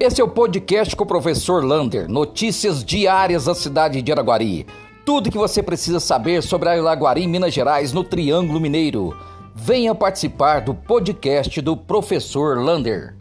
Esse é o podcast com o professor Lander, notícias diárias da cidade de Araguari. Tudo que você precisa saber sobre Araguari, Minas Gerais, no Triângulo Mineiro. Venha participar do podcast do professor Lander.